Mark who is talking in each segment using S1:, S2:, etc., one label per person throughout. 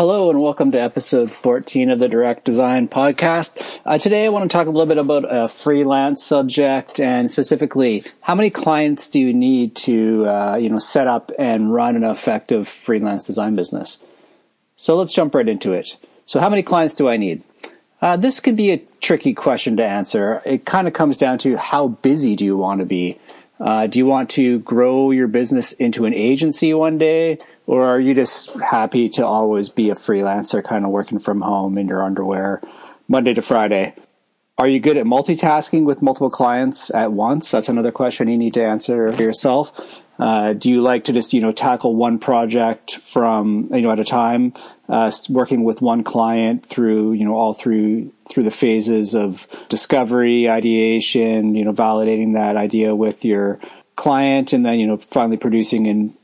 S1: Hello and welcome to episode 14 of the Direct Design Podcast. Uh, today I want to talk a little bit about a freelance subject and specifically how many clients do you need to uh, you know set up and run an effective freelance design business. So let's jump right into it. So how many clients do I need? Uh, this could be a tricky question to answer. It kind of comes down to how busy do you want to be? Uh, do you want to grow your business into an agency one day? Or are you just happy to always be a freelancer, kind of working from home in your underwear, Monday to Friday? Are you good at multitasking with multiple clients at once? That's another question you need to answer yourself. Uh, do you like to just you know tackle one project from you know at a time, uh, working with one client through you know all through through the phases of discovery, ideation, you know validating that idea with your client, and then you know finally producing and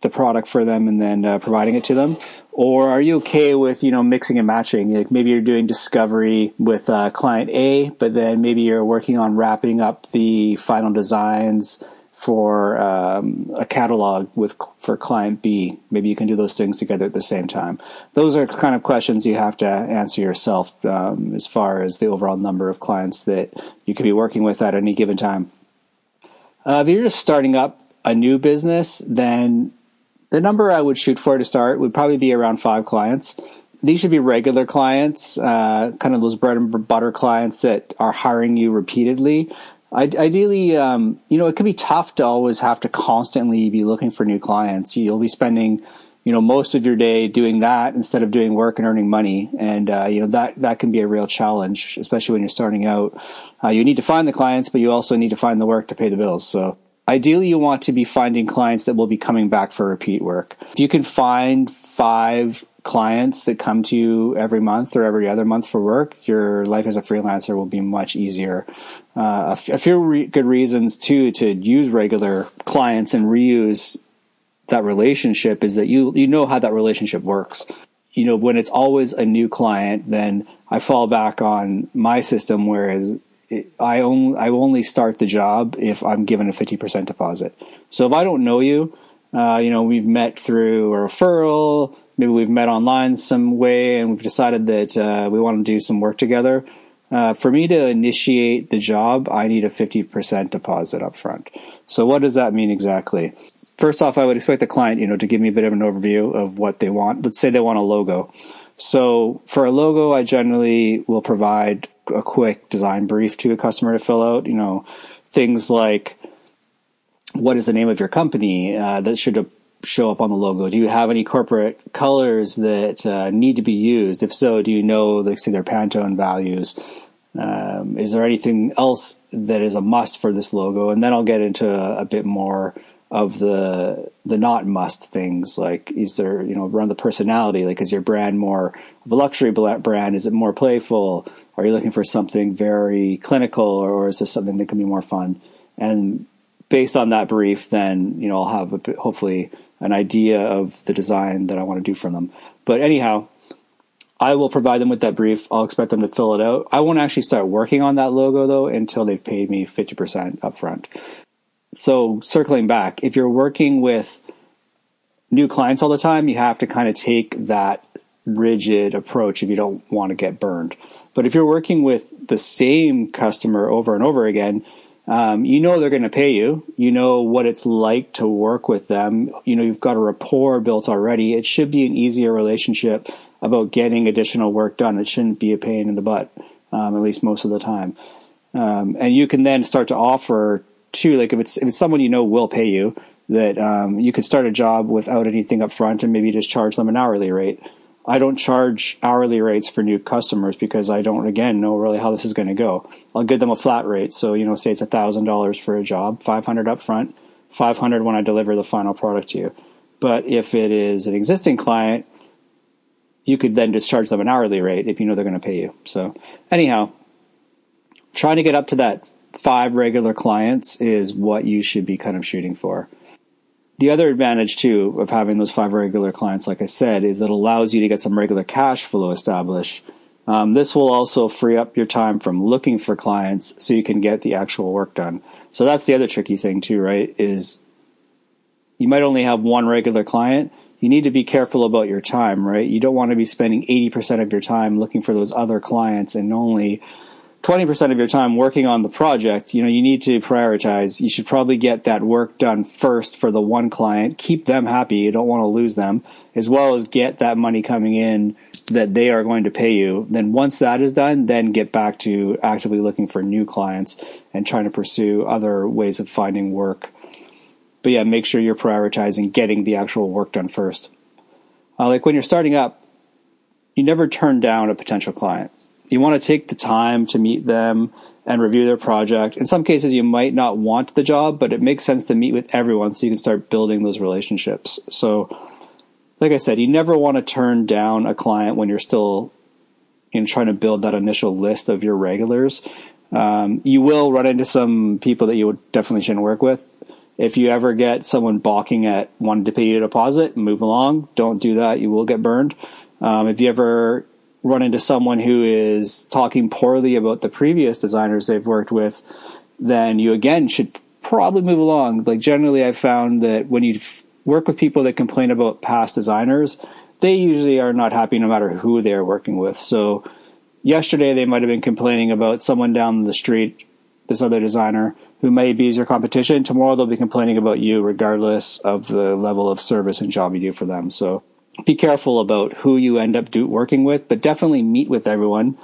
S1: the product for them and then uh, providing it to them? Or are you okay with, you know, mixing and matching? Like maybe you're doing discovery with uh, client A, but then maybe you're working on wrapping up the final designs for um, a catalog with for client B. Maybe you can do those things together at the same time. Those are kind of questions you have to answer yourself um, as far as the overall number of clients that you could be working with at any given time. Uh, if you're just starting up a new business, then the number I would shoot for to start would probably be around five clients. These should be regular clients, uh, kind of those bread and butter clients that are hiring you repeatedly. Ideally, um, you know, it can be tough to always have to constantly be looking for new clients. You'll be spending, you know, most of your day doing that instead of doing work and earning money, and uh, you know that that can be a real challenge, especially when you're starting out. Uh, you need to find the clients, but you also need to find the work to pay the bills. So ideally you want to be finding clients that will be coming back for repeat work. If you can find five clients that come to you every month or every other month for work, your life as a freelancer will be much easier. Uh, a, few re- good reasons too to use regular clients and reuse that relationship is that you you know how that relationship works. You know when it's always a new client, then I fall back on my system, whereas I only I only start the job if I'm given a fifty percent deposit. So if I don't know you, uh, you know, we've met through a referral, maybe we've met online some way, and we've decided that uh, we want to do some work together. Uh, for me to initiate the job, I need a fifty percent deposit up front. So what does that mean exactly? First off, I would expect the client, you know, to give me a bit of an overview of what they want. Let's say they want a logo. So for a logo, I generally will provide a quick design brief to a customer to fill out. You know, things like what is the name of your company uh, that should show up on the logo? Do you have any corporate colors that uh, need to be used? If so, do you know, like, say, their Pantone values? Um, is there anything else that is a must for this logo? And then I'll get into a, a bit more of the the not must things like is there you know around the personality like is your brand more of a luxury brand? Is it more playful? Are you looking for something very clinical or is this something that can be more fun? And based on that brief then you know i'll have a, hopefully an idea of the design that i want to do for them. But anyhow i will provide them with that brief. I'll expect them to fill it out. I won't actually start working on that logo though until they've paid me 50% upfront so circling back, if you're working with new clients all the time, you have to kind of take that rigid approach if you don't want to get burned. But if you're working with the same customer over and over again, um, you know they're going to pay you. You know what it's like to work with them. You know you've got a rapport built already. It should be an easier relationship about getting additional work done. It shouldn't be a pain in the butt, um, at least most of the time. Um, and you can then start to offer too, like if it's if it's someone you know will pay you, that um, you could start a job without anything up front and maybe just charge them an hourly rate. I don't charge hourly rates for new customers because I don't again know really how this is going to go. I'll give them a flat rate, so you know, say it's thousand dollars for a job, five hundred up front, five hundred when I deliver the final product to you. But if it is an existing client, you could then just charge them an hourly rate if you know they're going to pay you. So anyhow, trying to get up to that five regular clients is what you should be kind of shooting for. The other advantage too of having those five regular clients, like I said, is that it allows you to get some regular cash flow established. Um, this will also free up your time from looking for clients so you can get the actual work done. So that's the other tricky thing too, right? Is you might only have one regular client. you need to be careful about your time, right? You don't want to be spending 80% of your time looking for those other clients and only 20% of your time working on the project. You know, you need to prioritize. You should probably get that work done first for the one client, keep them happy. You don't want to lose them, as well as get that money coming in that they are going to pay you. Then once that is done, then get back to actively looking for new clients and trying to pursue other ways of finding work but yeah, make sure you're prioritizing getting the actual work done first. Uh, like when you're starting up, you never turn down a potential client. You want to take the time to meet them and review their project. In some cases, you might not want the job, but it makes sense to meet with everyone so you can start building those relationships. So, like I said, you never want to turn down a client when you're still know, trying to build that initial list of your regulars. Um, you will run into some people that you would definitely shouldn't work with if you ever get someone balking at wanting to pay you a deposit, move along. Don't do that. You will get burned. Um, if you ever run into someone who is talking poorly about the previous designers they've worked with, then you again should probably move along. Like generally, I've found that when you work with people that complain about past designers, they usually are not happy no matter who they're working with. So yesterday they might have been complaining about someone down the street, this other designer who may be your competition. Tomorrow they'll be complaining about you, regardless of the level of service and job you do for them. So be careful about who you end up do, working with, but definitely meet with everyone,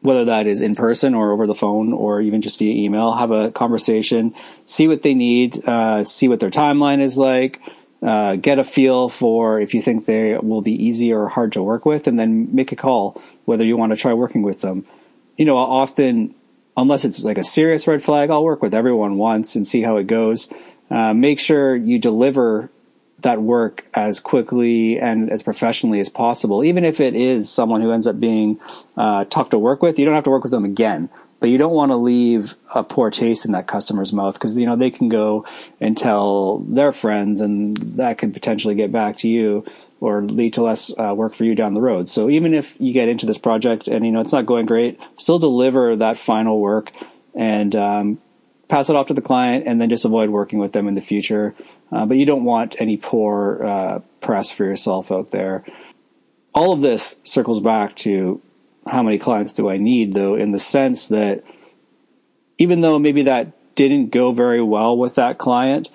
S1: whether that is in person or over the phone or even just via email. Have a conversation, see what they need, uh, see what their timeline is like. Uh, get a feel for if you think they will be easy or hard to work with, and then make a call whether you want to try working with them. You know, often unless it's like a serious red flag, I'll work with everyone once and see how it goes. Uh, make sure you deliver that work as quickly and as professionally as possible. Even if it is someone who ends up being uh, tough to work with, you don't have to work with them again. But you don't want to leave a poor taste in that customer's mouth because you know they can go and tell their friends, and that can potentially get back to you or lead to less uh, work for you down the road. So even if you get into this project and you know it's not going great, still deliver that final work and um, pass it off to the client, and then just avoid working with them in the future. Uh, but you don't want any poor uh, press for yourself out there. All of this circles back to how many clients do I need, though, in the sense that even though maybe that didn't go very well with that client,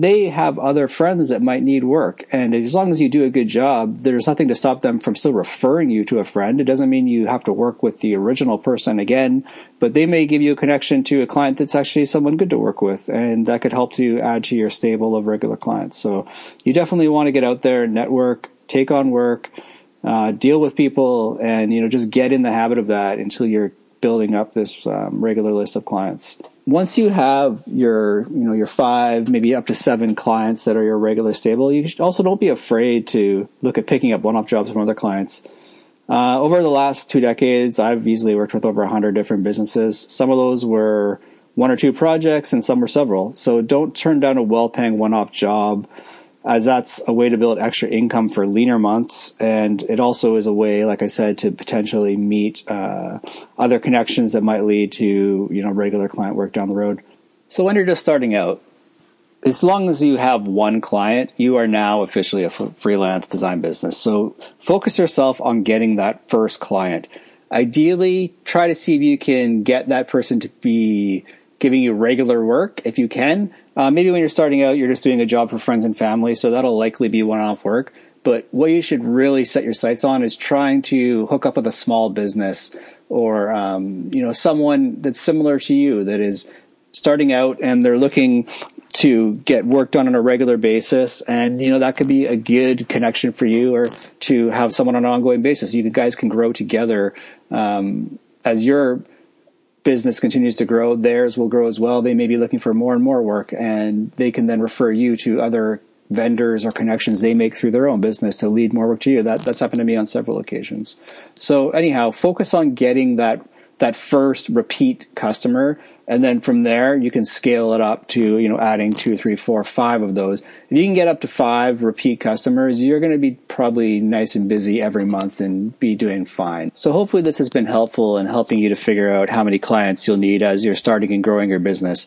S1: they have other friends that might need work. And as long as you do a good job, there's nothing to stop them from still referring you to a friend. It doesn't mean you have to work with the original person again, but they may give you a connection to a client that's actually someone good to work with. And that could help to add to your stable of regular clients. So you definitely want to get out there, network, take on work, uh, deal with people, and, you know, just get in the habit of that until you're building up this um, regular list of clients once you have your you know your five maybe up to seven clients that are your regular stable you should also don't be afraid to look at picking up one-off jobs from other clients. Uh, over the last two decades i've easily worked with over 100 different businesses. Some of those were one or two projects and some were several. So don't turn down a well-paying one-off job as that's a way to build extra income for leaner months. And it also is a way, like I said, to potentially meet uh, other connections that might lead to, you know, regular client work down the road. So when you're just starting out, as long as you have one client, you are now officially a freelance design business. So focus yourself on getting that first client. Ideally, try to see if you can get that person to be giving you regular work if you can. Uh, maybe when you're starting out, you're just doing a job for friends and family, so that'll likely be one off work. But what you should really set your sights on is trying to hook up with a small business or um, you know someone that's similar to you that is starting out and they're looking to get work done on a regular basis and you know that could be a good connection for you or to have someone on an ongoing basis you guys can grow together um, as you're business continues to grow, theirs will grow as well. They may be looking for more and more work, and they can then refer you to other vendors or connections they make through their own business to lead more work to you. That that's happened to me on several occasions. So anyhow, focus on getting that that first repeat customer. And then from there you can scale it up to you know adding two three four five of those. If you can get up to five repeat customers you're going to be probably nice and busy every month and be doing fine. So hopefully this has been helpful in helping you to figure out how many clients you'll need as you're starting and growing your business.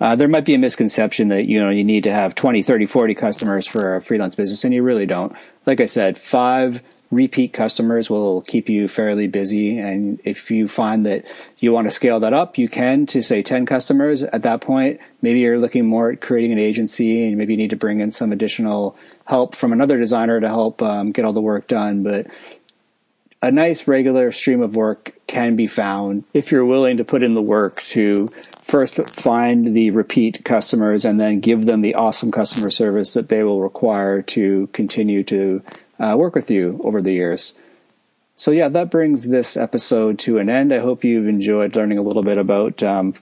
S1: Uh, there might be a misconception that you know you need to have 20, 30, 40 customers for a freelance business, and you really don't. Like I said, five repeat customers will keep you fairly busy. And if you find that you want to scale that up, you can to say 10 customers. At that point, maybe you're looking more at creating an agency and maybe you need to bring in some additional help from another designer to help um, get all the work done. But a nice regular stream of work can be found if you're willing to put in the work to first find the repeat customers and then give them the awesome customer service that they will require to continue to uh, work with you over the years. So, yeah, that brings this episode to an end. I hope you've enjoyed learning a little bit about um,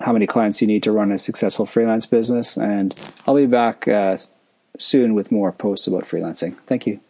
S1: how many clients you need to run a successful freelance business. And I'll be back uh, soon with more posts about freelancing. Thank you.